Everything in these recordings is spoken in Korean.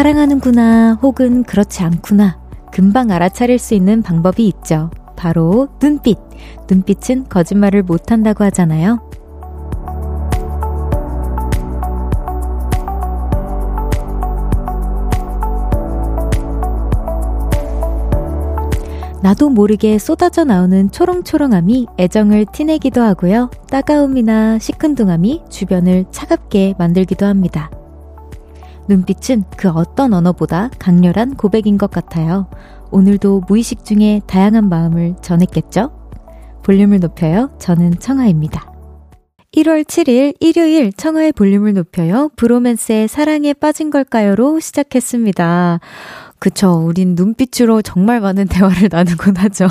사랑하는구나 혹은 그렇지 않구나 금방 알아차릴 수 있는 방법이 있죠. 바로 눈빛. 눈빛은 거짓말을 못한다고 하잖아요. 나도 모르게 쏟아져 나오는 초롱초롱함이 애정을 티내기도 하고요. 따가움이나 시큰둥함이 주변을 차갑게 만들기도 합니다. 눈빛은 그 어떤 언어보다 강렬한 고백인 것 같아요. 오늘도 무의식 중에 다양한 마음을 전했겠죠? 볼륨을 높여요. 저는 청아입니다. 1월 7일 일요일 청하의 볼륨을 높여요. 브로맨스의 사랑에 빠진 걸까요로 시작했습니다. 그쵸. 우린 눈빛으로 정말 많은 대화를 나누곤 하죠.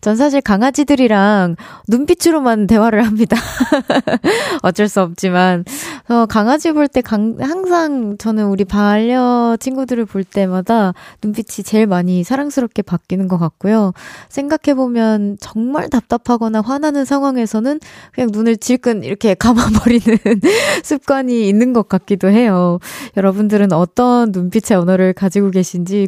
전 사실 강아지들이랑 눈빛으로만 대화를 합니다. 어쩔 수 없지만, 어, 강아지 볼 때 항상 저는 우리 반려 친구들을 볼 때마다 눈빛이 제일 많이 사랑스럽게 바뀌는 것 같고요. 생각해보면 정말 답답하거나 화나는 상황에서는 그냥 눈을 질끈 이렇게 감아버리는 습관이 있는 것 같기도 해요. 여러분들은 어떤 눈빛의 언어를 가지고 계신지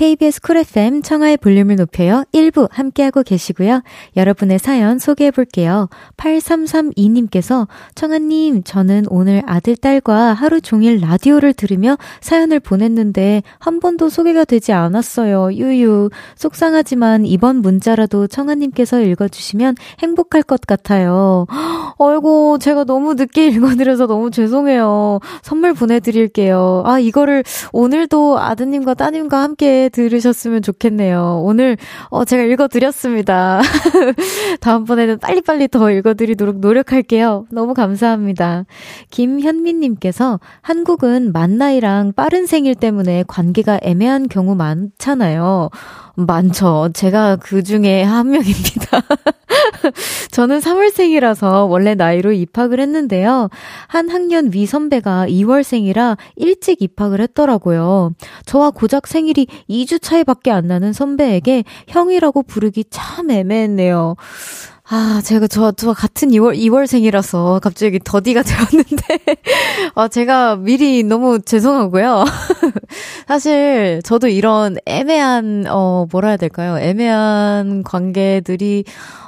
KBS 쿨 FM 청하의 볼륨을 높여요. 1부 함께하고 계시고요. 여러분의 사연 소개해 볼게요. 8332님께서 청하님, 저는 오늘 아들, 딸과 하루 종일 라디오를 들으며 사연을 보냈는데 한 번도 소개가 되지 않았어요. 유유. 속상하지만 이번 문자라도 청하님께서 읽어주시면 행복할 것 같아요. 어이고, 제가 너무 늦게 읽어드려서 너무 죄송해요. 선물 보내드릴게요. 아, 이거를 오늘도 아드님과 따님과 함께 들으셨으면 좋겠네요. 오늘, 어, 제가 읽어드렸습니다. 다음번에는 빨리빨리 더 읽어드리도록 노력할게요. 너무 감사합니다. 김현민님께서 한국은 만 나이랑 빠른 생일 때문에 관계가 애매한 경우 많잖아요. 많죠. 제가 그 중에 한 명입니다. 저는 3월생이라서 원래 나이로 입학을 했는데요. 한 학년 위 선배가 2월생이라 일찍 입학을 했더라고요. 저와 고작 생일이 2주 차이밖에 안 나는 선배에게 형이라고 부르기 참 애매했네요. 아, 제가 저, 저 같은 2월, 2월생이라서 갑자기 더디가 되었는데, 아, 제가 미리 너무 죄송하고요. 사실, 저도 이런 애매한, 어, 뭐라 해야 될까요? 애매한 관계들이,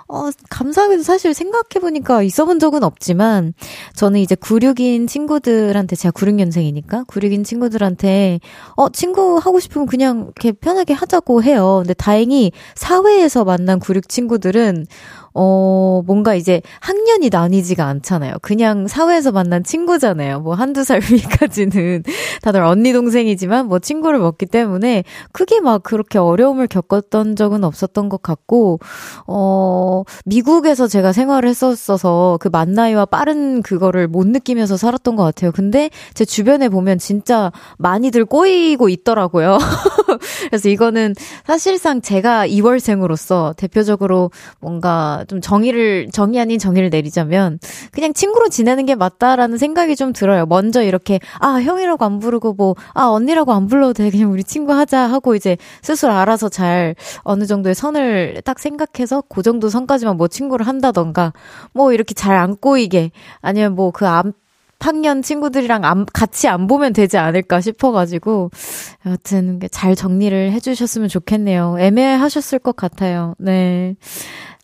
어, 감사하게도 사실 생각해보니까 있어 본 적은 없지만, 저는 이제 96인 친구들한테, 제가 96년생이니까, 96인 친구들한테, 어, 친구 하고 싶으면 그냥 이렇게 편하게 하자고 해요. 근데 다행히 사회에서 만난 96 친구들은, 어, 뭔가 이제 학년이 나뉘지가 않잖아요. 그냥 사회에서 만난 친구잖아요. 뭐 한두 살 위까지는 다들 언니 동생이지만 뭐 친구를 먹기 때문에 크게 막 그렇게 어려움을 겪었던 적은 없었던 것 같고, 어, 미국에서 제가 생활을 했었어서 그 만나이와 빠른 그거를 못 느끼면서 살았던 것 같아요. 근데 제 주변에 보면 진짜 많이들 꼬이고 있더라고요. 그래서 이거는 사실상 제가 2월생으로서 대표적으로 뭔가 좀 정의를, 정의 아닌 정의를 내리자면, 그냥 친구로 지내는 게 맞다라는 생각이 좀 들어요. 먼저 이렇게, 아, 형이라고 안 부르고 뭐, 아, 언니라고 안 불러도 돼. 그냥 우리 친구 하자 하고 이제 스스로 알아서 잘 어느 정도의 선을 딱 생각해서 그 정도 선까지만 뭐 친구를 한다던가, 뭐 이렇게 잘 안 꼬이게, 아니면 뭐 그 앞, 학년 친구들이랑 안, 같이 안 보면 되지 않을까 싶어가지고, 여하튼 잘 정리를 해주셨으면 좋겠네요. 애매하셨을 것 같아요. 네.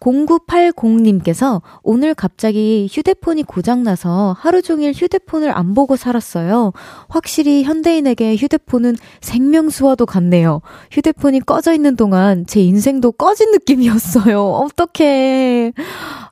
0980님께서 오늘 갑자기 휴대폰이 고장나서 하루 종일 휴대폰을 안 보고 살았어요. 확실히 현대인에게 휴대폰은 생명수와도 같네요. 휴대폰이 꺼져 있는 동안 제 인생도 꺼진 느낌이었어요. 어떡해.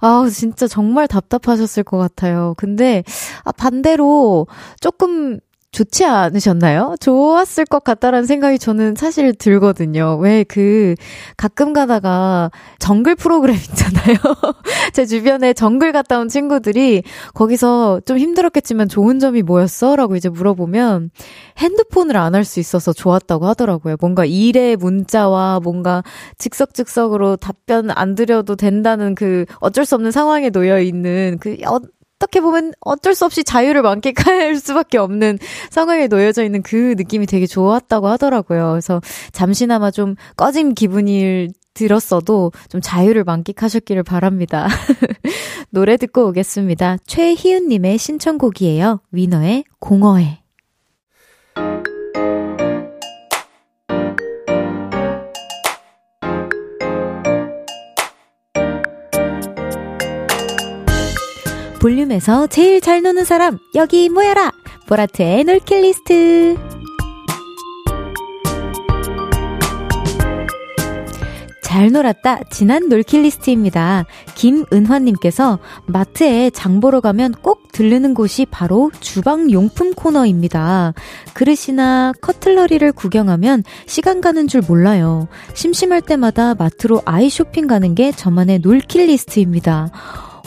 아, 진짜 정말 답답하셨을 것 같아요. 근데, 아, 반대로 조금 좋지 않으셨나요? 좋았을 것 같다라는 생각이 저는 사실 들거든요. 왜 그 가끔 가다가 정글 프로그램 있잖아요. 제 주변에 정글 갔다 온 친구들이 거기서 좀 힘들었겠지만 좋은 점이 뭐였어? 라고 이제 물어보면 핸드폰을 안 할 수 있어서 좋았다고 하더라고요. 뭔가 일의 문자와 뭔가 즉석즉석으로 답변 안 드려도 된다는 그 어쩔 수 없는 상황에 놓여 있는 그 어떻게 보면 어쩔 수 없이 자유를 만끽할 수밖에 없는 상황에 놓여져 있는 그 느낌이 되게 좋았다고 하더라고요. 그래서 잠시나마 좀 꺼진 기분이 들었어도 좀 자유를 만끽하셨기를 바랍니다. 노래 듣고 오겠습니다. 최희은님의 신청곡이에요. 위너의 공허해. 볼륨에서 제일 잘 노는 사람 여기 모여라 보라트의 놀킷 리스트 잘 놀았다 지난 놀킷 리스트입니다. 김은화님께서 마트에 장 보러 가면 꼭 들르는 곳이 바로 주방 용품 코너입니다. 그릇이나 cutlery를 구경하면 시간 가는 줄 몰라요. 심심할 때마다 마트로 아이 쇼핑 가는 게 저만의 놀킷 리스트입니다.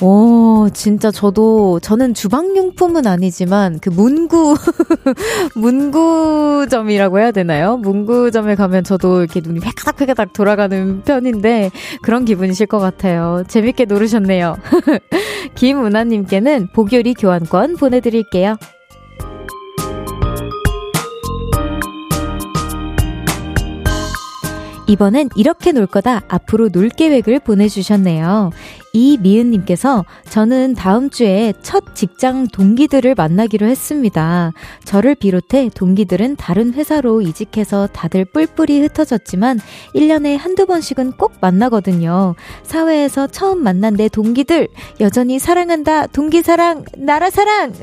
오, 진짜 저도, 저는 주방용품은 아니지만, 그 문구, 문구점이라고 해야 되나요? 문구점에 가면 저도 이렇게 눈이 획가닥획가닥 돌아가는 편인데, 그런 기분이실 것 같아요. 재밌게 노르셨네요. 김은하님께는 보교리 교환권 보내드릴게요. 이번엔 이렇게 놀 거다. 앞으로 놀 계획을 보내주셨네요. 이미은님께서 저는 다음 주에 첫 직장 동기들을 만나기로 했습니다. 저를 비롯해 동기들은 다른 회사로 이직해서 다들 뿔뿔이 흩어졌지만 1년에 한두 번씩은 꼭 만나거든요. 사회에서 처음 만난 내 동기들 여전히 사랑한다. 동기 사랑, 나라 사랑.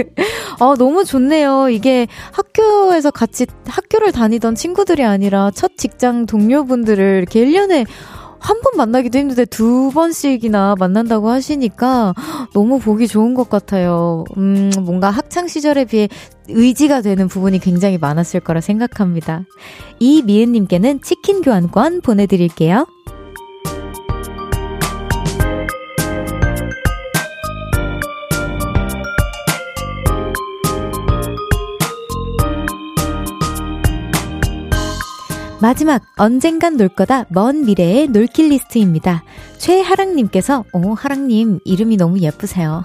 어, 너무 좋네요. 이게 학교에서 같이 학교를 다니던 친구들이 아니라 첫 직장 동료분들을 이렇게 1년에 한 번 만나기도 힘든데 두 번씩이나 만난다고 하시니까 너무 보기 좋은 것 같아요. 음, 뭔가 학창 시절에 비해 의지가 되는 부분이 굉장히 많았을 거라 생각합니다. 이미은님께는 치킨 교환권 보내드릴게요. 마지막 언젠간 놀 거다 먼 미래의 놀킷 리스트입니다. 최하랑님께서 오 하랑님 이름이 너무 예쁘세요.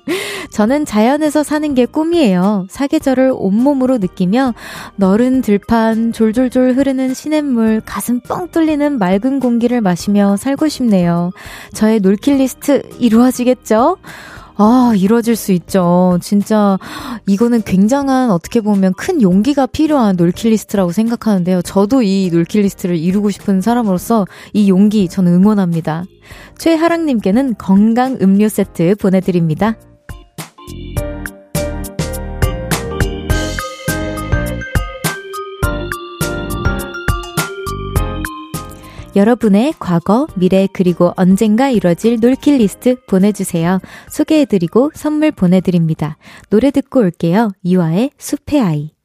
저는 자연에서 사는 게 꿈이에요. 사계절을 온몸으로 느끼며 너른 들판 졸졸졸 흐르는 시냇물 가슴 뻥 뚫리는 맑은 공기를 마시며 살고 싶네요. 저의 놀킷 리스트 이루어지겠죠? 아, 이루어질 수 있죠. 진짜, 이거는 굉장한, 어떻게 보면 큰 용기가 필요한 놀킬리스트라고 생각하는데요. 저도 이 놀킬리스트를 이루고 싶은 사람으로서 이 용기 저는 응원합니다. 최하랑님께는 건강 음료 세트 보내드립니다. 여러분의 과거, 미래, 그리고 언젠가 이뤄질 놀킬 리스트 보내주세요. 소개해드리고 선물 보내드립니다. 노래 듣고 올게요. 이화의 숲의 아이.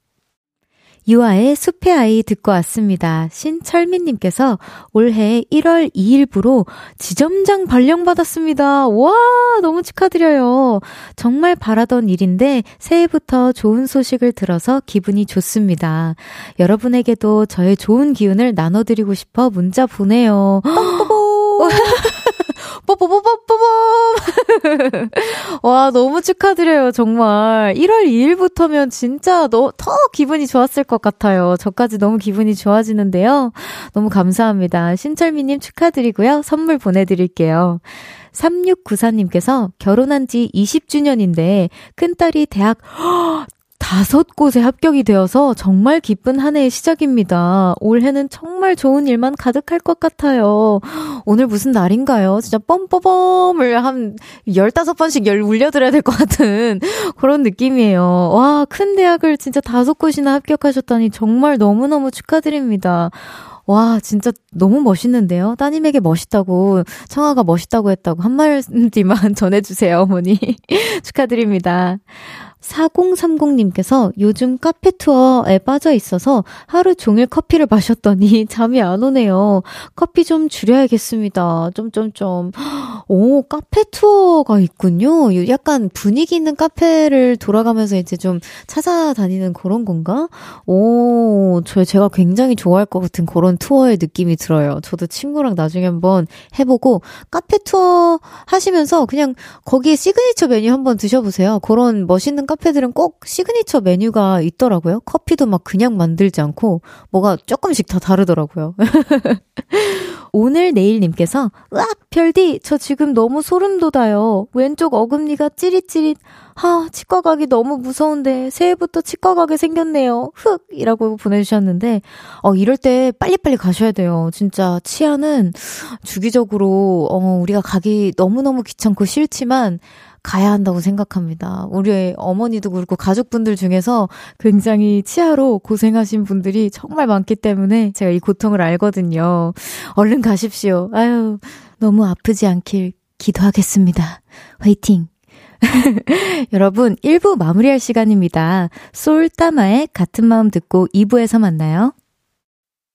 유아의 숲의 아이 듣고 왔습니다. 신철민님께서 올해 1월 2일부로 지점장 발령받았습니다. 와, 너무 축하드려요. 정말 바라던 일인데 새해부터 좋은 소식을 들어서 기분이 좋습니다. 여러분에게도 저의 좋은 기운을 나눠드리고 싶어 문자 보내요. 뽀뽀뽀뽀뽀뽀! 와, 너무 축하드려요, 정말. 1월 2일부터면 진짜 너, 더 기분이 좋았을 것 같아요. 저까지 너무 기분이 좋아지는데요. 너무 감사합니다. 신철미님 축하드리고요. 선물 보내드릴게요. 3694님께서 결혼한 지 20주년인데 큰딸이 대학 다섯 곳에 합격이 되어서 정말 기쁜 한 해의 시작입니다. 올해는 정말 좋은 일만 가득할 것 같아요. 오늘 무슨 날인가요? 진짜 뻔뻔뻔을 한 15번씩 열 울려드려야 될 것 같은 그런 느낌이에요. 와, 큰 대학을 진짜 다섯 곳이나 합격하셨다니 정말 너무너무 축하드립니다. 와, 진짜 너무 멋있는데요? 따님에게 멋있다고, 청아가 멋있다고 했다고 한 말뒤만 전해주세요, 어머니. 축하드립니다. 4030님께서 요즘 카페 투어에 빠져 있어서 하루 종일 커피를 마셨더니 잠이 안 오네요. 커피 좀 줄여야겠습니다. 좀좀좀. 오, 카페 투어가 있군요. 약간 분위기 있는 카페를 돌아가면서 이제 좀 찾아다니는 그런 건가? 오, 저 제가 굉장히 좋아할 것 같은 그런 투어의 느낌이 들어요. 저도 친구랑 나중에 한번 해보고 카페 투어 하시면서 그냥 거기에 시그니처 메뉴 한번 드셔보세요. 그런 멋있는 카페 카페들은 꼭 시그니처 메뉴가 있더라고요. 커피도 막 그냥 만들지 않고 뭐가 조금씩 다 다르더라고요. 오늘 내일님께서 으악 별디 저 지금 너무 소름 돋아요. 왼쪽 어금니가 찌릿찌릿. 하 치과 가기 너무 무서운데 새해부터 치과 가게 생겼네요. 흑이라고 보내주셨는데 어 이럴 때 빨리빨리 가셔야 돼요. 진짜 치아는 주기적으로 어 우리가 가기 너무너무 귀찮고 싫지만 가야 한다고 생각합니다. 우리 어머니도 그렇고 가족분들 중에서 굉장히 치아로 고생하신 분들이 정말 많기 때문에 제가 이 고통을 알거든요. 얼른 가십시오. 아유, 너무 아프지 않길 기도하겠습니다. 화이팅! 여러분, 1부 마무리할 시간입니다. 솔따마의 같은 마음 듣고 2부에서 만나요.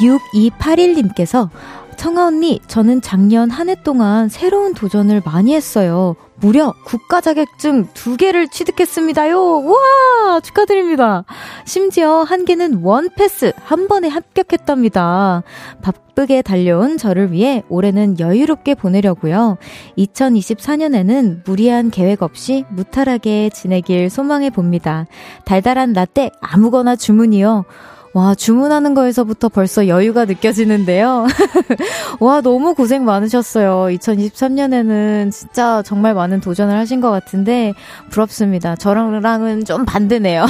6281님께서 청아 언니, 저는 작년 한 해 동안 새로운 도전을 많이 했어요. 무려 국가 자격증 두 개를 취득했습니다요. 우와! 축하드립니다. 심지어 한 개는 원 패스 한 번에 합격했답니다. 바쁘게 달려온 저를 위해 올해는 여유롭게 보내려고요. 2024년에는 무리한 계획 없이 무탈하게 지내길 소망해 봅니다. 달달한 라떼 아무거나 주문이요. 와, 주문하는 거에서부터 벌써 여유가 느껴지는데요. 와, 너무 고생 많으셨어요. 2023년에는 진짜 정말 많은 도전을 하신 것 같은데, 부럽습니다. 저랑은 좀 반대네요.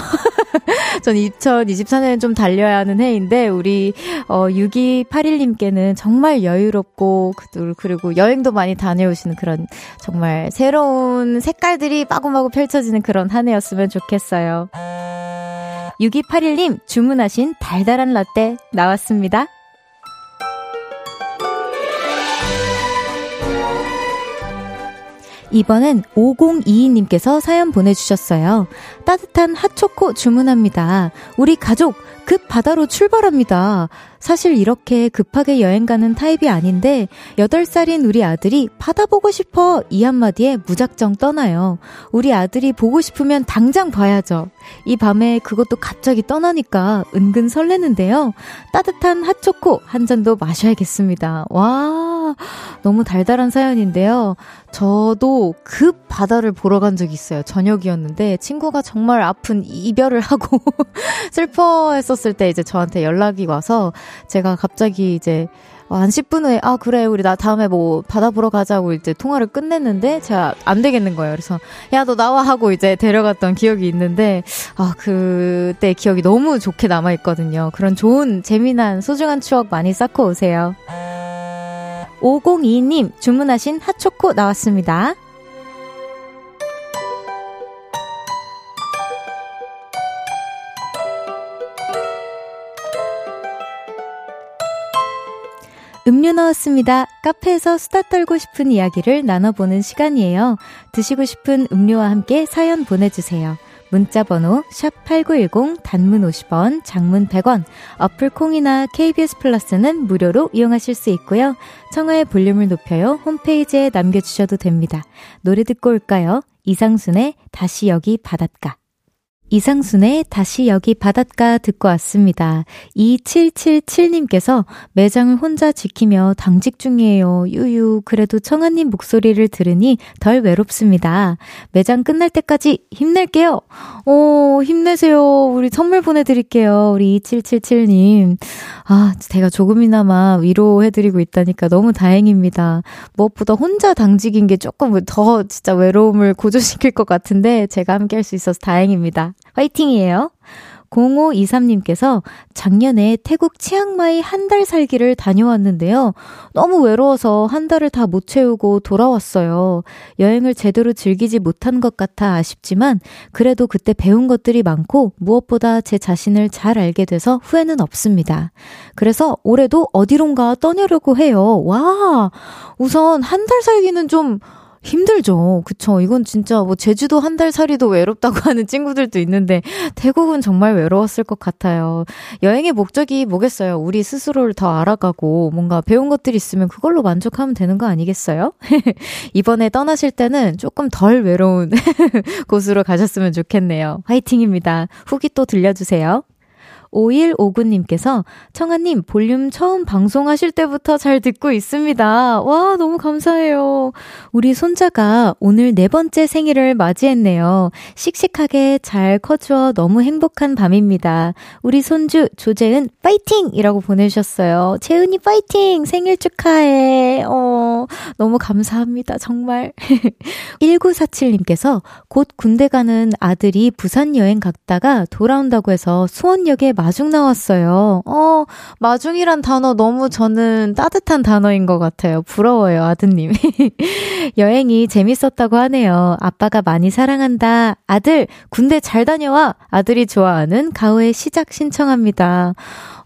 전 2024년엔 좀 달려야 하는 해인데, 우리, 어, 6281님께는 정말 여유롭고, 그리고 여행도 많이 다녀오시는 그런, 정말 새로운 색깔들이 마구마구 펼쳐지는 그런 한 해였으면 좋겠어요. 6281님 주문하신 달달한 라떼 나왔습니다. 이번엔 5022님께서 사연 보내주셨어요. 따뜻한 핫초코 주문합니다. 우리 가족 급 바다로 출발합니다. 사실 이렇게 급하게 여행 가는 타입이 아닌데 8살인 우리 아들이 바다 보고 싶어 이 한마디에 무작정 떠나요. 우리 아들이 보고 싶으면 당장 봐야죠. 이 밤에 그것도 갑자기 떠나니까 은근 설레는데요. 따뜻한 핫초코 한 잔도 마셔야겠습니다. 와, 너무 달달한 사연인데요. 저도 급 바다를 보러 간 적이 있어요. 저녁이었는데 친구가 정말 아픈 이별을 하고 슬퍼 했었을 때 이제 저한테 연락이 와서 제가 갑자기 이제 한 10분 후에, 아, 그래, 우리 나 다음에 뭐 바다 보러 가자고 이제 통화를 끝냈는데, 제가 안 되겠는 거예요. 그래서, 야, 너 나와 하고 이제 데려갔던 기억이 있는데, 아, 그때 기억이 너무 좋게 남아 있거든요. 그런 좋은, 재미난, 소중한 추억 많이 쌓고 오세요. 5022님, 주문하신 핫초코 나왔습니다. 음료 넣었습니다. 카페에서 수다 떨고 싶은 이야기를 나눠보는 시간이에요. 드시고 싶은 음료와 함께 사연 보내주세요. 문자 번호 샵8910 단문 50원, 장문 100원, 어플 콩이나 KBS 플러스는 무료로 이용하실 수 있고요. 청하의 볼륨을 높여요. 홈페이지에 남겨주셔도 됩니다. 노래 듣고 올까요? 이상순의 다시 여기 바닷가. 이상순의 다시 여기 바닷가 듣고 왔습니다. 2777님께서 매장을 혼자 지키며 당직 중이에요. 유유. 그래도 청아님 목소리를 들으니 덜 외롭습니다. 매장 끝날 때까지 힘낼게요. 오, 힘내세요. 우리 선물 보내드릴게요. 우리 2777님. 아, 제가 조금이나마 위로해드리고 있다니까 너무 다행입니다. 무엇보다 혼자 당직인 게 조금 더 진짜 외로움을 고조시킬 것 같은데 제가 함께 할 수 있어서 다행입니다. 화이팅이에요. 0523님께서 작년에 태국 치앙마이 한 달 살기를 다녀왔는데요. 너무 외로워서 한 달을 다 못 채우고 돌아왔어요. 여행을 제대로 즐기지 못한 것 같아 아쉽지만 그래도 그때 배운 것들이 많고 무엇보다 제 자신을 잘 알게 돼서 후회는 없습니다. 그래서 올해도 어디론가 떠내려고 해요. 와! 우선 한 달 살기는 좀 힘들죠. 그쵸. 이건 진짜 뭐 제주도 한 달 살이도 외롭다고 하는 친구들도 있는데 태국은 정말 외로웠을 것 같아요. 여행의 목적이 뭐겠어요? 우리 스스로를 더 알아가고 뭔가 배운 것들이 있으면 그걸로 만족하면 되는 거 아니겠어요? 이번에 떠나실 때는 조금 덜 외로운 곳으로 가셨으면 좋겠네요. 화이팅입니다. 후기 또 들려주세요. 5159님께서 청아님 볼륨 처음 방송하실 때부터 잘 듣고 있습니다. 와, 너무 감사해요. 우리 손자가 오늘 네 번째 생일을 맞이했네요. 씩씩하게 잘 커주어 너무 행복한 밤입니다. 우리 손주 조재은 파이팅! 이라고 보내주셨어요. 재은이 파이팅! 생일 축하해. 어, 너무 감사합니다. 정말. 1947님께서 곧 군대 가는 아들이 부산 여행 갔다가 돌아온다고 해서 수원역에 마중 나왔어요. 어, 마중이란 단어 너무 저는 따뜻한 단어인 것 같아요. 부러워요, 아드님. 여행이 재밌었다고 하네요. 아빠가 많이 사랑한다. 아들, 군대 잘 다녀와. 아들이 좋아하는 가오의 시작 신청합니다.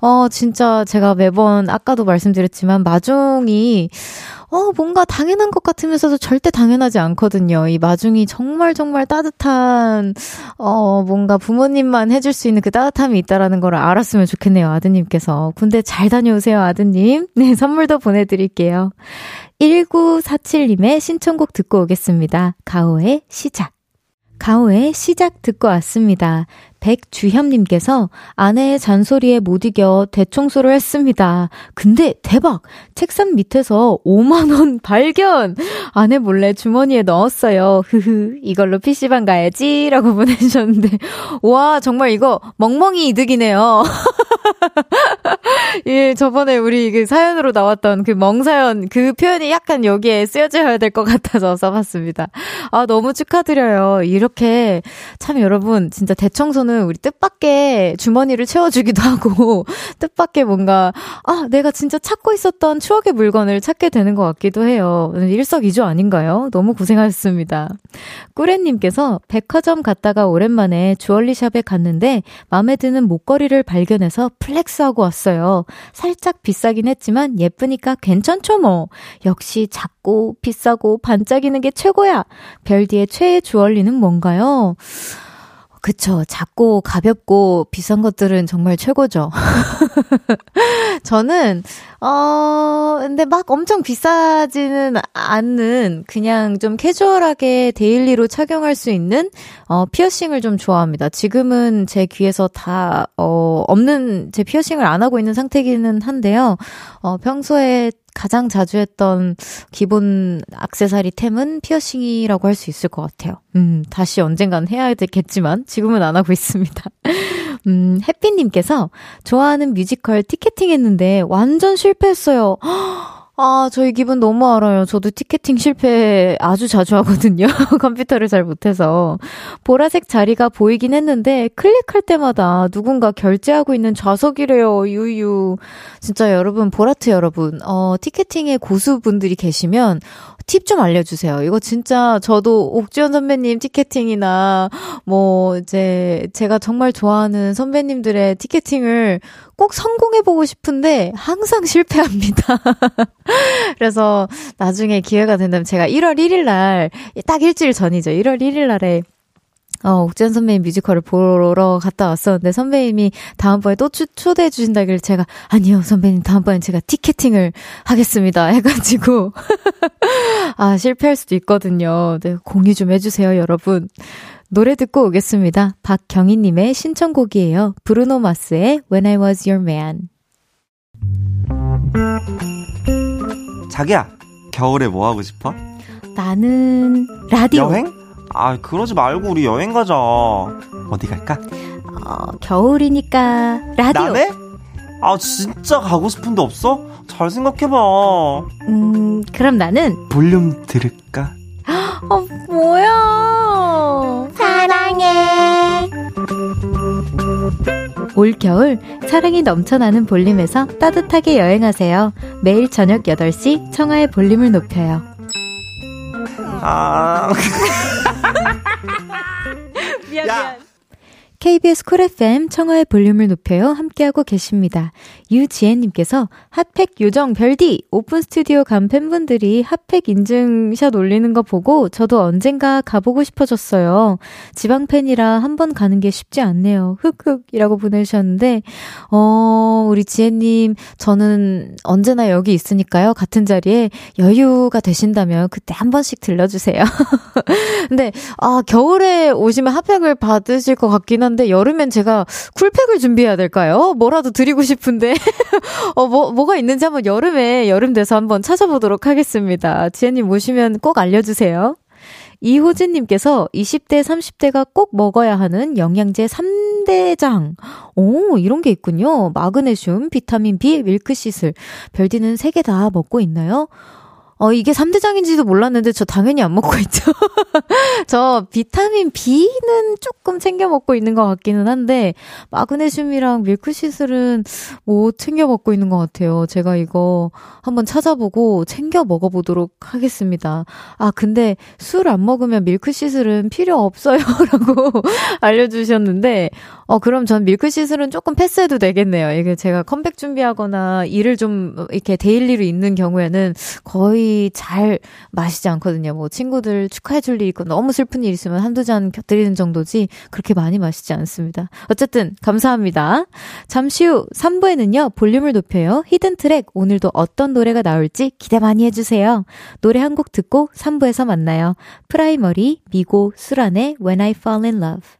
어, 진짜 제가 매번 아까도 말씀드렸지만 마중이 어, 뭔가 당연한 것 같으면서도 절대 당연하지 않거든요. 이 마중이 정말 정말 따뜻한, 어, 뭔가 부모님만 해줄 수 있는 그 따뜻함이 있다라는 걸 알았으면 좋겠네요. 아드님께서. 군대 잘 다녀오세요, 아드님. 네, 선물도 보내드릴게요. 1947님의 신청곡 듣고 오겠습니다. 가오의 시작. 가오의 시작 듣고 왔습니다. 백주현님께서 아내의 잔소리에 못 이겨 대청소를 했습니다. 근데 대박! 책상 밑에서 5만원 발견! 아내 몰래 주머니에 넣었어요. 흐흐, 이걸로 PC방 가야지. 라고 보내주셨는데. 와, 정말 이거 멍멍이 이득이네요. 예, 저번에 우리 그 사연으로 나왔던 그 멍사연 그 표현이 약간 여기에 쓰여져야 될 것 같아서 써봤습니다. 아, 너무 축하드려요. 이렇게 참 여러분 진짜 대청소는 우리 뜻밖의 주머니를 채워주기도 하고 뜻밖의 뭔가 아, 내가 진짜 찾고 있었던 추억의 물건을 찾게 되는 것 같기도 해요. 일석이조 아닌가요? 너무 고생하셨습니다. 꾸레님께서 백화점 갔다가 오랜만에 jewelry shop에 갔는데 마음에 드는 목걸이를 발견해서 flex하고 왔어요. 살짝 비싸긴 했지만 예쁘니까 괜찮죠 뭐. 역시 작고 비싸고 반짝이는 게 최고야. 별디의 최애 jewelry는 뭔가요? 그쵸. 작고 가볍고 비싼 것들은 정말 최고죠. 저는, 어, 근데 막 엄청 비싸지는 않는 그냥 좀 캐주얼하게 daily로 착용할 수 있는, 어, 피어싱을 좀 좋아합니다. 지금은 제 귀에서 다, 어, 없는, 제 피어싱을 안 하고 있는 상태기는 한데요. 어, 평소에 가장 자주 했던 기본 악세사리 템은 피어싱이라고 할 수 있을 것 같아요. 음, 다시 언젠간 해야 되겠지만 지금은 안 하고 있습니다. 음, 햇빛님께서 좋아하는 뮤지컬 티켓팅 했는데 완전 실패했어요. 아, 저 이 기분 너무 알아요. 저도 티켓팅 실패 아주 자주 하거든요. 컴퓨터를 잘 못해서. 보라색 자리가 보이긴 했는데, 클릭할 때마다 누군가 결제하고 있는 좌석이래요. 유유. 진짜 여러분, 보라트 여러분, 어, 티켓팅의 고수분들이 계시면, 팁 좀 알려주세요. 이거 진짜 저도 옥지연 선배님 티켓팅이나 뭐 이제 제가 정말 좋아하는 선배님들의 티켓팅을 꼭 성공해보고 싶은데 항상 실패합니다. 그래서 나중에 기회가 된다면 제가 1월 1일 날, 딱 일주일 전이죠. 1월 1일 날에 어, 옥재현 선배님 뮤지컬을 보러 갔다 왔었는데 선배님이 다음번에 또 초, 초대해 주신다길래 제가 아니요 선배님 다음번엔 제가 티켓팅을 하겠습니다 해가지고 아 실패할 수도 있거든요. 네, 공유 좀 해주세요 여러분. 노래 듣고 오겠습니다. 박경희님의 신청곡이에요. 브루노 마스의 When I Was Your Man. 자기야, 겨울에 뭐 하고 싶어? 나는 라디오. 여행? 아, 그러지 말고 우리 여행 가자. 어디 갈까? 어, 겨울이니까 라디오. 나네? 아, 진짜 가고 싶은 데 없어? 잘 생각해봐. 음, 그럼 나는 볼륨 들을까? 어, 뭐야? 사랑해. 올 겨울 사랑이 넘쳐나는 볼륨에서 따뜻하게 여행하세요. 매일 저녁 8시 청하의 볼륨을 높여요. 아. 미안, 미안. KBS Cool FM 청하의 볼륨을 높여요. 함께하고 계십니다. 유지혜님께서 핫팩 요정 별디 open studio 간 팬분들이 핫팩 인증샷 올리는 거 보고 저도 언젠가 가보고 싶어졌어요. 지방 팬이라 한 번 가는 게 쉽지 않네요. 흑흑이라고 보내주셨는데 어 우리 지혜님 저는 언제나 여기 있으니까요. 같은 자리에 여유가 되신다면 그때 한 번씩 들려주세요. 근데 아 겨울에 오시면 핫팩을 받으실 것 같긴 한데 여름엔 제가 쿨팩을 준비해야 될까요? 뭐라도 드리고 싶은데 어, 뭐, 뭐가 있는지 한번 여름에, 여름 돼서 한번 찾아보도록 하겠습니다. 지혜님 모시면 꼭 알려주세요. 이호진님께서 20대, 30대가 꼭 먹어야 하는 영양제 3대장. 오, 이런 게 있군요. 마그네슘, 비타민 B, 밀크시슬. 별디는 3개 다 먹고 있나요? 어, 이게 3대장인지도 몰랐는데 저 당연히 안 먹고 있죠. 저 비타민 B는 조금 챙겨 먹고 있는 것 같기는 한데, 마그네슘이랑 milk thistle은 못 챙겨 먹고 있는 것 같아요. 제가 이거 한번 찾아보고 챙겨 먹어보도록 하겠습니다. 아, 근데 술 안 먹으면 milk thistle은 필요 없어요. 라고 알려주셨는데, 어, 그럼 전 milk thistle은 조금 패스해도 되겠네요. 이게 제가 컴백 준비하거나 일을 좀 이렇게 daily로 있는 경우에는 거의 잘 마시지 않거든요. 뭐 친구들 축하해줄 일 있고 너무 슬픈 일 있으면 한두 잔 곁들이는 정도지 그렇게 많이 마시지 않습니다. 어쨌든 감사합니다. 잠시 후 3부에는요. 볼륨을 높여요. hidden track 오늘도 어떤 노래가 나올지 기대 많이 해주세요. 노래 한 곡 듣고 3부에서 만나요. 프라이머리 미고 수란의 When I Fall in Love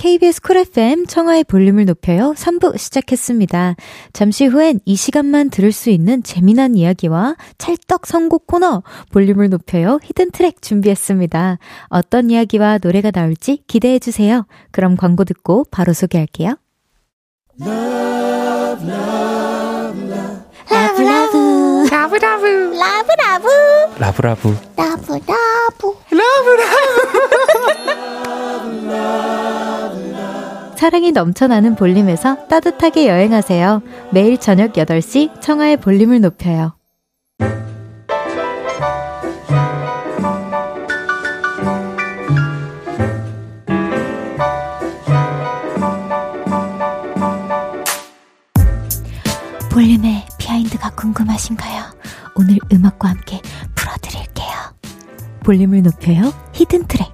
KBS 쿨 FM 청하의 볼륨을 높여요 3부 시작했습니다. 잠시 후엔 이 시간만 들을 수 있는 재미난 이야기와 찰떡 선곡 코너 볼륨을 높여요 히든 트랙 준비했습니다. 어떤 이야기와 노래가 나올지 기대해 주세요. 그럼 광고 듣고 바로 소개할게요. Love, love, love. 라브 라브 라브 라브 라브 라브 라브 라브 라브 라브 라브 라브 사랑이 넘쳐나는 볼륨에서 따뜻하게 여행하세요. 매일 저녁 8시 청하의 볼륨을 높여요. 볼륨의 behind가 궁금하신가요? 오늘 음악과 함께 풀어드릴게요. 볼륨을 높여요. hidden track.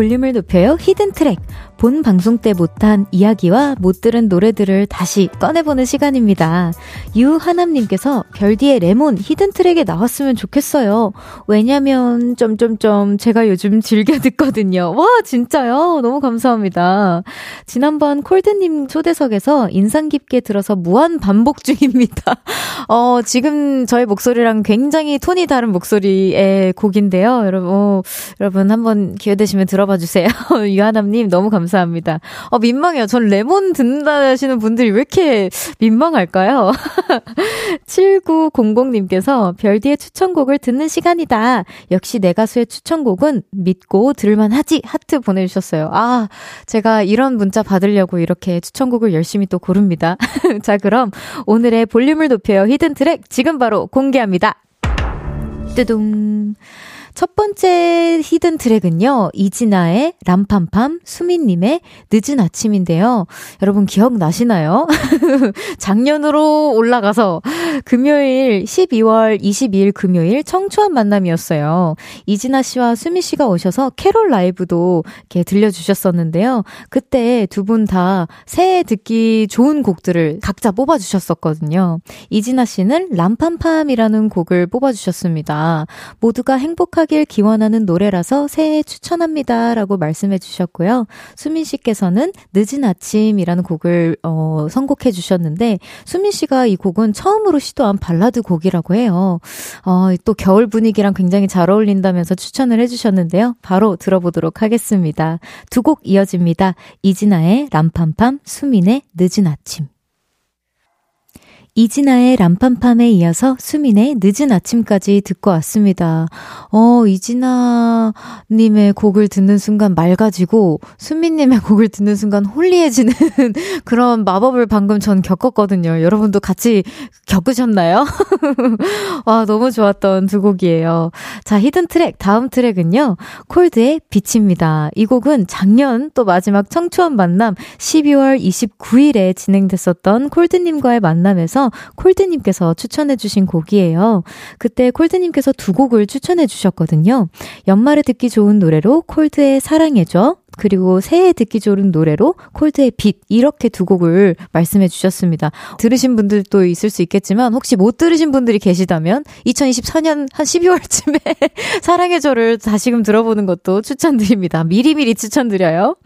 볼륨을 높여요. hidden track 본 방송 때 못한 이야기와 못 들은 노래들을 다시 꺼내보는 시간입니다. 유하남님께서 별디의 Lemon hidden track에 나왔으면 좋겠어요. 왜냐면 점점점 제가 요즘 즐겨 듣거든요. 와 진짜요? 너무 감사합니다. 지난번 콜드님 초대석에서 인상 깊게 들어서 무한 반복 중입니다. 어 지금 저의 목소리랑 굉장히 톤이 다른 목소리의 곡인데요. 여러분 어, 여러분 한번 기회 되시면 들어봐 주세요. 유하남님 너무 감사합니다. 감사합니다. 어, 민망해요. 전 레몬 듣는다 하시는 분들이 왜 이렇게 민망할까요? 7900님께서 별디의 추천곡을 듣는 시간이다. 역시 내 가수의 추천곡은 믿고 들을만 하지. 하트 보내주셨어요. 아, 제가 이런 문자 받으려고 이렇게 추천곡을 열심히 또 고릅니다. 자, 그럼 오늘의 볼륨을 높여요. 히든 트랙 지금 바로 공개합니다. 뚜둥. 첫 번째 히든 트랙은요, 이진아의 람팜팜, 수민님의 늦은 아침인데요. 여러분 기억나시나요? 작년으로 올라가서 금요일 12월 22일 금요일 청초한 만남이었어요. 이진아 씨와 수미 씨가 오셔서 캐롤 라이브도 이렇게 들려주셨었는데요. 그때 두 분 다 새해 듣기 좋은 곡들을 각자 뽑아주셨었거든요. 이진아 씨는 람팜팜이라는 곡을 뽑아주셨습니다. 모두가 행복한 행복하길 기원하는 노래라서 새해 추천합니다. 라고 말씀해 주셨고요. 수민 씨께서는 늦은 아침이라는 곡을, 어, 선곡해 주셨는데, 수민 씨가 이 곡은 처음으로 시도한 발라드 곡이라고 해요. 어, 또 겨울 분위기랑 굉장히 잘 어울린다면서 추천을 해 주셨는데요. 바로 들어보도록 하겠습니다. 두 곡 이어집니다. 이진아의 람팜팜, 수민의 늦은 아침. 이진아의 람팜팜에 이어서 수민의 늦은 아침까지 듣고 왔습니다. 어, 이진아님의 곡을 듣는 순간 맑아지고, 수민님의 곡을 듣는 순간 holy해지는 그런 마법을 방금 전 겪었거든요. 여러분도 같이 겪으셨나요? 와, 너무 좋았던 두 곡이에요. 자, hidden track, 다음 트랙은요, 콜드의 빛입니다. 이 곡은 작년 또 마지막 청초한 만남 12월 29일에 진행됐었던 콜드님과의 만남에서 중에서 콜드님께서 추천해주신 곡이에요. 그때 콜드님께서 두 곡을 추천해주셨거든요. 연말에 듣기 좋은 노래로 콜드의 사랑해줘, 그리고 새해 듣기 좋은 노래로 콜드의 빛 이렇게 두 곡을 말씀해 주셨습니다. 들으신 분들도 있을 수 있겠지만 혹시 못 들으신 분들이 계시다면 2024년 한 12월쯤에 사랑의 저를 다시금 들어보는 것도 추천드립니다. 미리미리 추천드려요.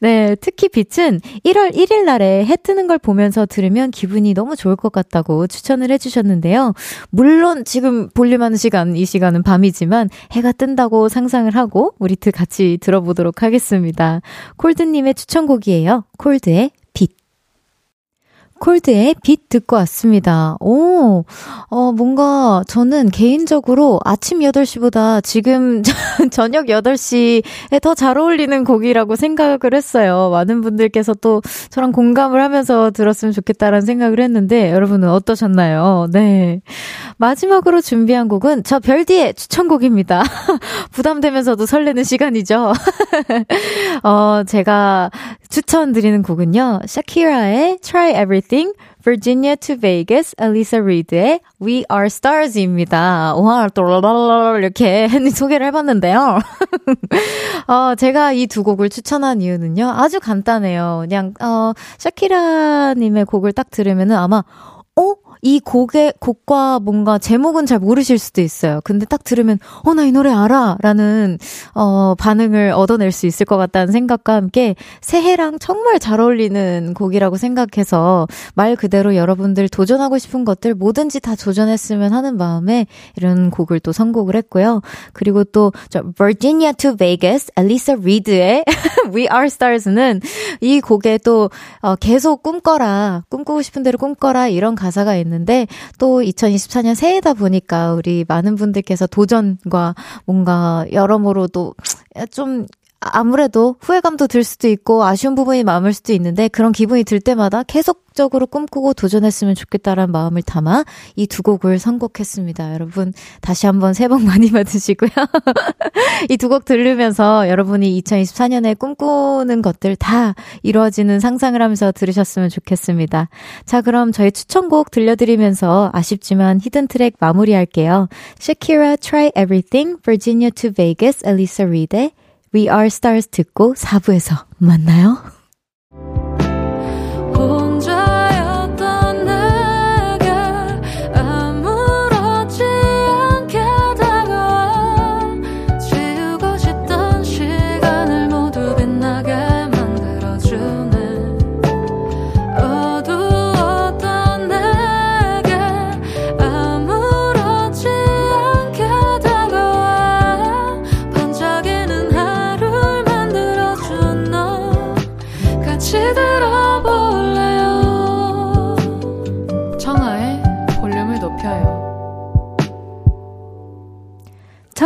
네, 특히 빛은 1월 1일 날에 해 뜨는 걸 보면서 들으면 기분이 너무 좋을 것 같다고 추천을 해 주셨는데요. 물론 지금 볼륨하는 시간 이 시간은 밤이지만 해가 뜬다고 상상을 하고 우리 같이 들어보도록 하겠습니다. 있습니다. 콜드님의 추천곡이에요. 콜드의 콜드의 빛 듣고 왔습니다. 오, 어, 뭔가 저는 개인적으로 아침 8시보다 지금 저녁 8시에 더 잘 어울리는 곡이라고 생각을 했어요. 많은 분들께서 또 저랑 공감을 하면서 들었으면 좋겠다라는 생각을 했는데 여러분은 어떠셨나요? 네. 마지막으로 준비한 곡은 저 별디의 추천곡입니다. 부담되면서도 설레는 시간이죠. 어, 제가 추천드리는 곡은요. 샤키라의 Try Everything, Virginia to Vegas, Elisa Reed의 We Are Stars입니다. 와, 또 이렇게 소개를 해봤는데요. 어, 제가 이 두 곡을 추천한 이유는요. 아주 간단해요. 그냥 어, 샤키라님의 곡을 딱 들으면은 아마 어? 이 곡의, 곡과 뭔가 제목은 잘 모르실 수도 있어요. 근데 딱 들으면, 어, 나 이 노래 알아! 라는, 어, 반응을 얻어낼 수 있을 것 같다는 생각과 함께 새해랑 정말 잘 어울리는 곡이라고 생각해서 말 그대로 여러분들 도전하고 싶은 것들 뭐든지 다 도전했으면 하는 마음에 이런 곡을 또 선곡을 했고요. 그리고 또, 저, Virginia to Vegas, Alisa Reed의 We Are Stars는 이 곡에 또, 어, 계속 꿈꿔라, 꿈꾸고 싶은 대로 꿈꿔라, 이런 가사가 있는 있는데 또 2024년 새해다 보니까 우리 많은 분들께서 도전과 뭔가 여러모로 또좀 아무래도 후회감도 들 수도 있고 아쉬운 부분이 많을 수도 있는데 그런 기분이 들 때마다 계속적으로 꿈꾸고 도전했으면 좋겠다라는 마음을 담아 이 두 곡을 선곡했습니다. 여러분 다시 한번 새해 복 많이 받으시고요. 이 두 곡 들으면서 여러분이 2024년에 꿈꾸는 것들 다 이루어지는 상상을 하면서 들으셨으면 좋겠습니다. 자 그럼 저희 추천곡 들려드리면서 아쉽지만 히든 트랙 마무리할게요. Shakira Try Everything, Virginia to Vegas, Elisa Reed We Are Stars 듣고 4부에서 만나요.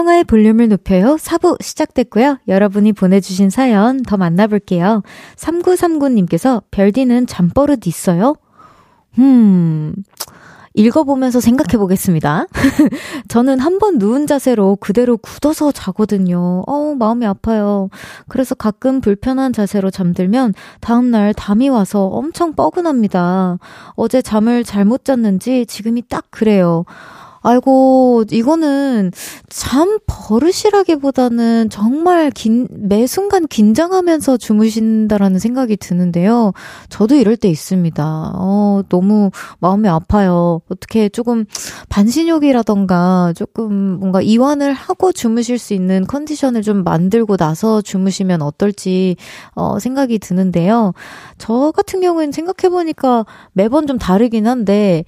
청하의 볼륨을 높여요. 4부 시작됐고요. 여러분이 보내주신 사연 더 만나볼게요. 3939님께서 별디는 잠버릇 있어요? 음, 읽어보면서 생각해 보겠습니다. 저는 한 번 누운 자세로 그대로 굳어서 자거든요. 어우, 마음이 아파요. 그래서 가끔 불편한 자세로 잠들면 다음날 담이 와서 엄청 뻐근합니다. 어제 잠을 잘못 잤는지 지금이 딱 그래요. 아이고, 이거는 참 버릇이라기보다는 정말 긴, 매 순간 긴장하면서 주무신다라는 생각이 드는데요. 저도 이럴 때 있습니다. 어, 너무 마음이 아파요. 어떻게 조금 반신욕이라던가 조금 뭔가 이완을 하고 주무실 수 있는 컨디션을 좀 만들고 나서 주무시면 어떨지, 어, 생각이 드는데요. 저 같은 경우에는 생각해보니까 매번 좀 다르긴 한데,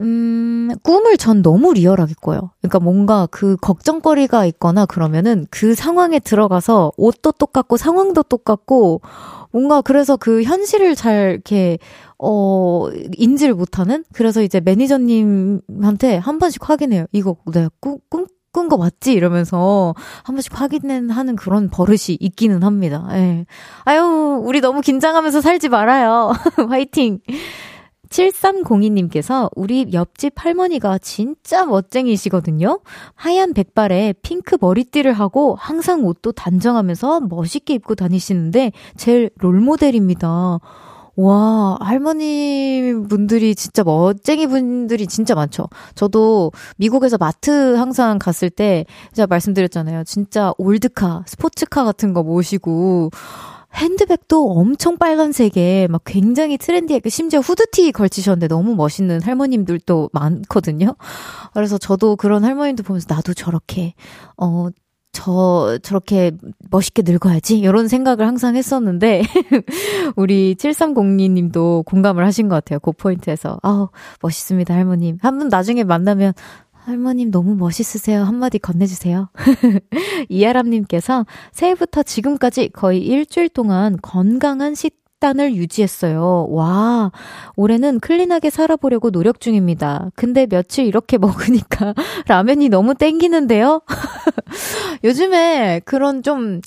음, 꿈을 전 너무 리얼하게 꿔요. 그러니까 뭔가 그 걱정거리가 있거나 그러면은 그 상황에 들어가서 옷도 똑같고 상황도 똑같고 뭔가 그래서 그 현실을 잘 이렇게 어 인지를 못하는 그래서 이제 매니저님한테 한 번씩 확인해요. 이거 내가 꿈, 꿈 꾼거 맞지? 이러면서 한 번씩 확인하는 그런 버릇이 있기는 합니다. 예. 아유, 우리 너무 긴장하면서 살지 말아요. 화이팅! 7302님께서 우리 옆집 할머니가 진짜 멋쟁이시거든요. 하얀 백발에 핑크 머리띠를 하고 항상 옷도 단정하면서 멋있게 입고 다니시는데 제 롤모델입니다. 와, 할머니 분들이 진짜 멋쟁이 분들이 진짜 많죠. 저도 미국에서 마트 항상 갔을 때 제가 말씀드렸잖아요. 진짜 old car, 스포츠카 같은 거 모시고 핸드백도 엄청 빨간색에 막 굉장히 trendy하게 심지어 후드티 걸치셨는데 너무 멋있는 할머님들도 많거든요. 그래서 저도 그런 할머님들 보면서 나도 저렇게 어 저, 저렇게 멋있게 늙어야지? 이런 생각을 항상 했었는데, 우리 7302 님도 공감을 하신 것 같아요. 그 포인트에서. 아우, 멋있습니다, 할머님. 한분 나중에 만나면, 할머님 너무 멋있으세요. 한마디 건네주세요. 이아람님께서 새해부터 지금까지 거의 일주일 동안 건강한 식단을 유지했어요. 와, 올해는 클린하게 살아보려고 노력 중입니다. 근데 며칠 이렇게 먹으니까 라면이 너무 땡기는데요? 요즘에 그런 좀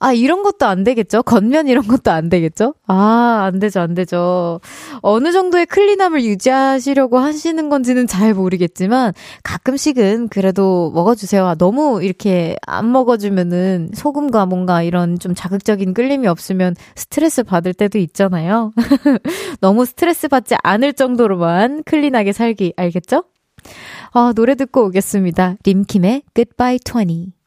아, 이런 것도 안 되겠죠? 겉면 이런 것도 안 되겠죠? 아, 안 되죠, 안 되죠. 어느 정도의 클린함을 유지하시려고 하시는 건지는 잘 모르겠지만, 가끔씩은 그래도 먹어주세요. 아, 너무 이렇게 안 먹어주면은 소금과 뭔가 이런 좀 자극적인 끌림이 없으면 스트레스 받을 때도 있잖아요. 너무 스트레스 받지 않을 정도로만 클린하게 살기, 알겠죠? 아, 노래 듣고 오겠습니다. 림킴의 Goodbye 20.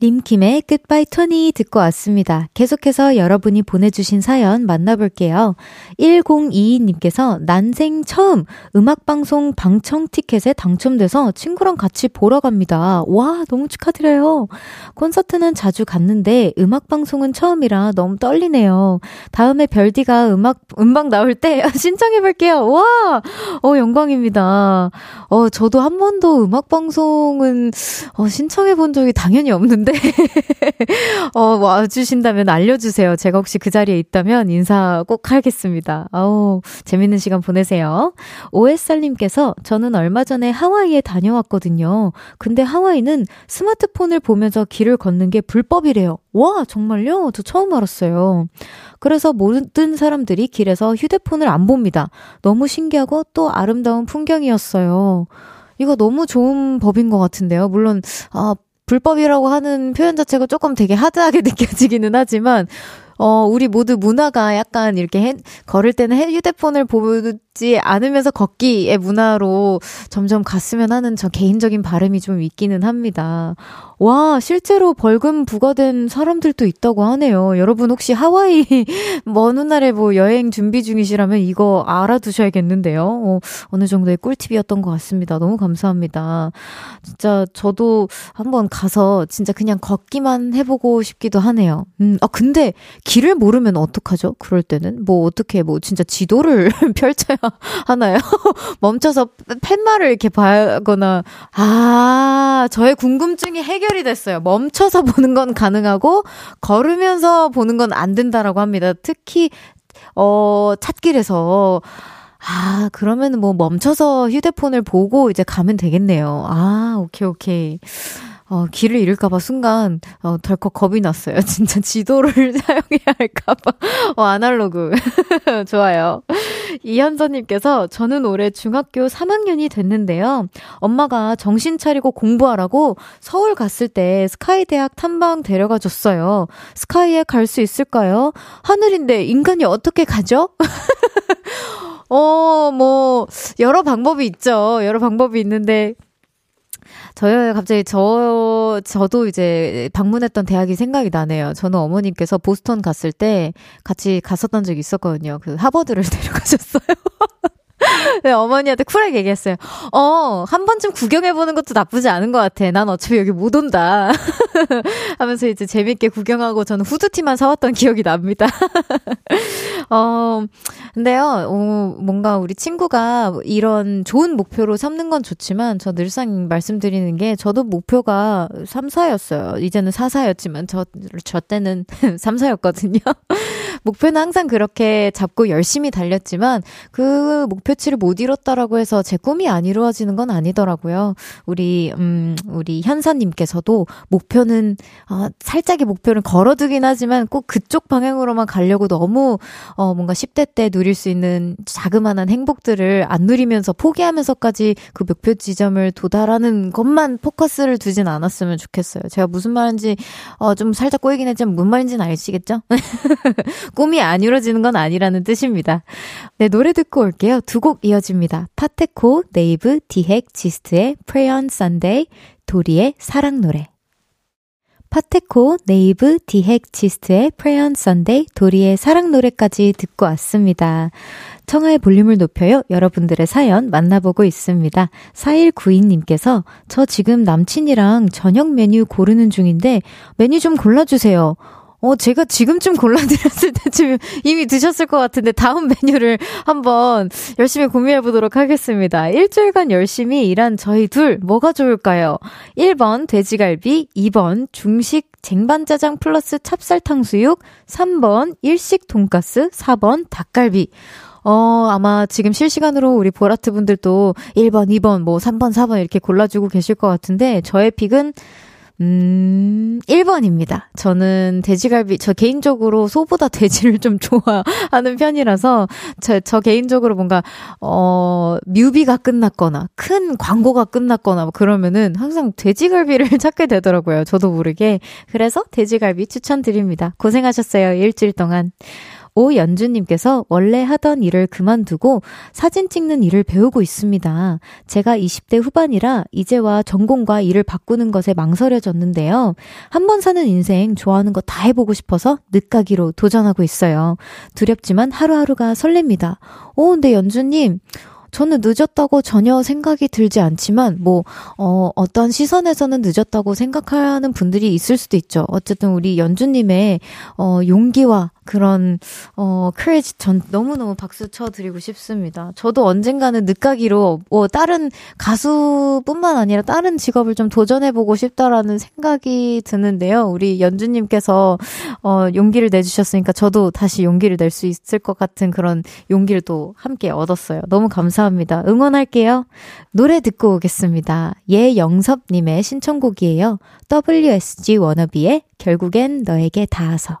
림킴의 Goodbye Tony 듣고 왔습니다. 계속해서 여러분이 보내주신 사연 만나볼게요. 1022님께서 난생 처음 음악방송 방청 티켓에 당첨돼서 친구랑 같이 보러 갑니다. 와, 너무 축하드려요. 콘서트는 자주 갔는데 음악방송은 처음이라 너무 떨리네요. 다음에 별디가 음악, 음방 나올 때 신청해볼게요. 와! 어, 영광입니다. 어, 저도 한 번도 음악방송은 어, 신청해본 적이 당연히 없는데 있는데, 어, 와주신다면 알려주세요. 제가 혹시 그 자리에 있다면 인사 꼭 하겠습니다. 아우, 재밌는 시간 보내세요. 오햇살님께서 저는 얼마 전에 하와이에 다녀왔거든요. 근데 하와이는 스마트폰을 보면서 길을 걷는 게 불법이래요. 와, 정말요? 저 처음 알았어요. 그래서 모든 사람들이 길에서 휴대폰을 안 봅니다. 너무 신기하고 또 아름다운 풍경이었어요. 이거 너무 좋은 법인 것 같은데요. 물론, 아, 불법이라고 하는 표현 자체가 조금 되게 하드하게 느껴지기는 하지만, 어, 우리 모두 문화가 약간 이렇게 해, 걸을 때는 휴대폰을 보 지 밟지 않으면서 걷기의 문화로 점점 갔으면 하는 저 개인적인 바람이 좀 있기는 합니다. 와, 실제로 벌금 부과된 사람들도 있다고 하네요. 여러분 혹시 하와이 먼 훗날에 뭐 여행 준비 중이시라면 이거 알아두셔야겠는데요. 어, 어느 정도의 꿀팁이었던 것 같습니다. 너무 감사합니다. 진짜 저도 한번 가서 진짜 그냥 걷기만 해보고 싶기도 하네요. 음, 아, 근데 길을 모르면 어떡하죠? 그럴 때는? 뭐 어떻게 뭐 진짜 지도를 펼쳐야 하나요? 멈춰서 팻말을 이렇게 봐거나, 아, 저의 궁금증이 해결 해결이 됐어요. 멈춰서 보는 건 가능하고 걸으면서 보는 건 안 된다라고 합니다. 특히 어 찾길에서 아, 그러면 뭐 멈춰서 휴대폰을 보고 이제 가면 되겠네요. 아, 오케이, 오케이. 어, 길을 잃을까봐 순간, 어, 덜컥 겁이 났어요. 진짜 지도를 사용해야 할까봐. 어, 아날로그. 좋아요. 이현서님께서 저는 올해 중학교 3학년이 됐는데요. 엄마가 정신 차리고 공부하라고 서울 갔을 때 스카이 대학 탐방 데려가 줬어요. 스카이에 갈 수 있을까요? 하늘인데 인간이 어떻게 가죠? 어, 뭐, 여러 방법이 있죠. 여러 방법이 있는데, 저요, 갑자기 저, 저도 이제 방문했던 대학이 생각이 나네요. 저는 어머님께서 보스턴 갔을 때 같이 갔었던 적이 있었거든요. 그 하버드를 데려가셨어요. 네, 어머니한테 쿨하게 얘기했어요. 어, 한 번쯤 구경해보는 것도 나쁘지 않은 것 같아. 난 어차피 여기 못 온다. 하면서 이제 재밌게 구경하고 저는 후드티만 사왔던 기억이 납니다. 어, 근데요, 어, 뭔가 우리 친구가 이런 좋은 목표로 삼는 건 좋지만 저 늘상 말씀드리는 게 저도 목표가 3, 4였어요. 이제는 4, 4였지만 저, 저 때는 3, 4였거든요. 목표는 항상 그렇게 잡고 열심히 달렸지만 그 목표 치를 못 이뤘다라고 해서 제 꿈이 안 이루어지는 건 아니더라고요. 우리 음 우리 현사님께서도 목표는 어, 살짝의 목표를 걸어두긴 하지만 꼭 그쪽 방향으로만 가려고 너무 어 뭔가 10대 때 누릴 수 있는 자그마한 행복들을 안 누리면서 포기하면서까지 그 목표 지점을 도달하는 것만 포커스를 두진 않았으면 좋겠어요. 제가 무슨 말인지 어 좀 살짝 꼬이긴 했지만 무슨 말인지는 아시겠죠? 꿈이 안 이루어지는 건 아니라는 뜻입니다. 네, 노래 듣고 올게요. 두 곡 이어집니다. 파테코, 네이브, 디핵, 지스트의 Pray on Sunday, 도리의 사랑 노래. 파테코, 네이브, 디핵, 지스트의 Pray on Sunday, 도리의 사랑 노래까지 듣고 왔습니다. 청하의 볼륨을 높여요. 여러분들의 사연 만나보고 있습니다. 4192님께서 저 지금 남친이랑 저녁 메뉴 고르는 중인데 메뉴 좀 골라주세요. 어, 제가 지금쯤 골라드렸을 때쯤 이미 드셨을 것 같은데 다음 메뉴를 한번 열심히 고민해 보도록 하겠습니다. 일주일간 열심히 일한 저희 둘 뭐가 좋을까요? 1번 돼지갈비, 2번 중식 쟁반짜장 플러스 찹쌀탕수육, 3번 일식 돈가스, 4번 닭갈비. 어, 아마 지금 실시간으로 우리 보라트 분들도 1번, 2번, 뭐 3번, 4번 이렇게 골라주고 계실 것 같은데 저의 픽은 음, 1번입니다. 저는 돼지갈비, 저 개인적으로 소보다 돼지를 좀 좋아하는 편이라서, 저, 저 개인적으로 뭔가, 어, 뮤비가 끝났거나, 큰 광고가 끝났거나, 뭐 그러면은 항상 돼지갈비를 찾게 되더라고요. 저도 모르게. 그래서 돼지갈비 추천드립니다. 고생하셨어요. 일주일 동안. 오연주님께서 원래 하던 일을 그만두고 사진 찍는 일을 배우고 있습니다. 제가 20대 후반이라 이제와 전공과 일을 바꾸는 것에 망설여졌는데요. 한 번 사는 인생 좋아하는 거 다 해보고 싶어서 늦가기로 도전하고 있어요. 두렵지만 하루하루가 설렙니다. 오, 근데 연주님, 저는 늦었다고 전혀 생각이 들지 않지만, 뭐, 어, 어떤 시선에서는 늦었다고 생각하는 분들이 있을 수도 있죠. 어쨌든 우리 연주님의, 어, 용기와 그런 어 크레지 전 너무너무 박수 쳐 드리고 싶습니다. 저도 언젠가는 늦가기로 뭐 다른 가수뿐만 아니라 다른 직업을 좀 도전해 보고 싶다라는 생각이 드는데요. 우리 연주 님께서 어 용기를 내 주셨으니까 저도 다시 용기를 낼 수 있을 것 같은 그런 용기를 또 함께 얻었어요. 너무 감사합니다. 응원할게요. 노래 듣고 오겠습니다. 예영섭 님의 신청곡이에요. WSG 워너비의 결국엔 너에게 닿아서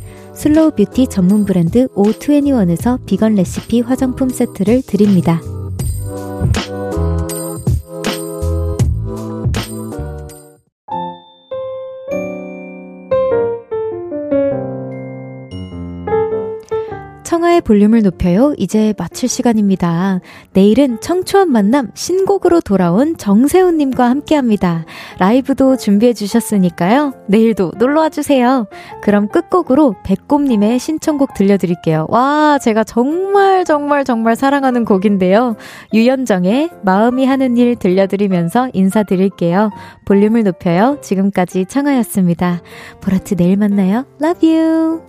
slow beauty 전문 브랜드 O21에서 비건 레시피 화장품 세트를 드립니다. 청하의 볼륨을 높여요. 이제 마칠 시간입니다. 내일은 청초한 만남 신곡으로 돌아온 정세훈님과 함께 합니다. 라이브도 준비해 주셨으니까요. 내일도 놀러와 주세요. 그럼 끝곡으로 백곰님의 신청곡 들려드릴게요. 와, 제가 정말 정말 정말 사랑하는 곡인데요. 유연정의 마음이 하는 일 들려드리면서 인사드릴게요. 볼륨을 높여요. 지금까지 청하였습니다. 보라트 내일 만나요. Love you.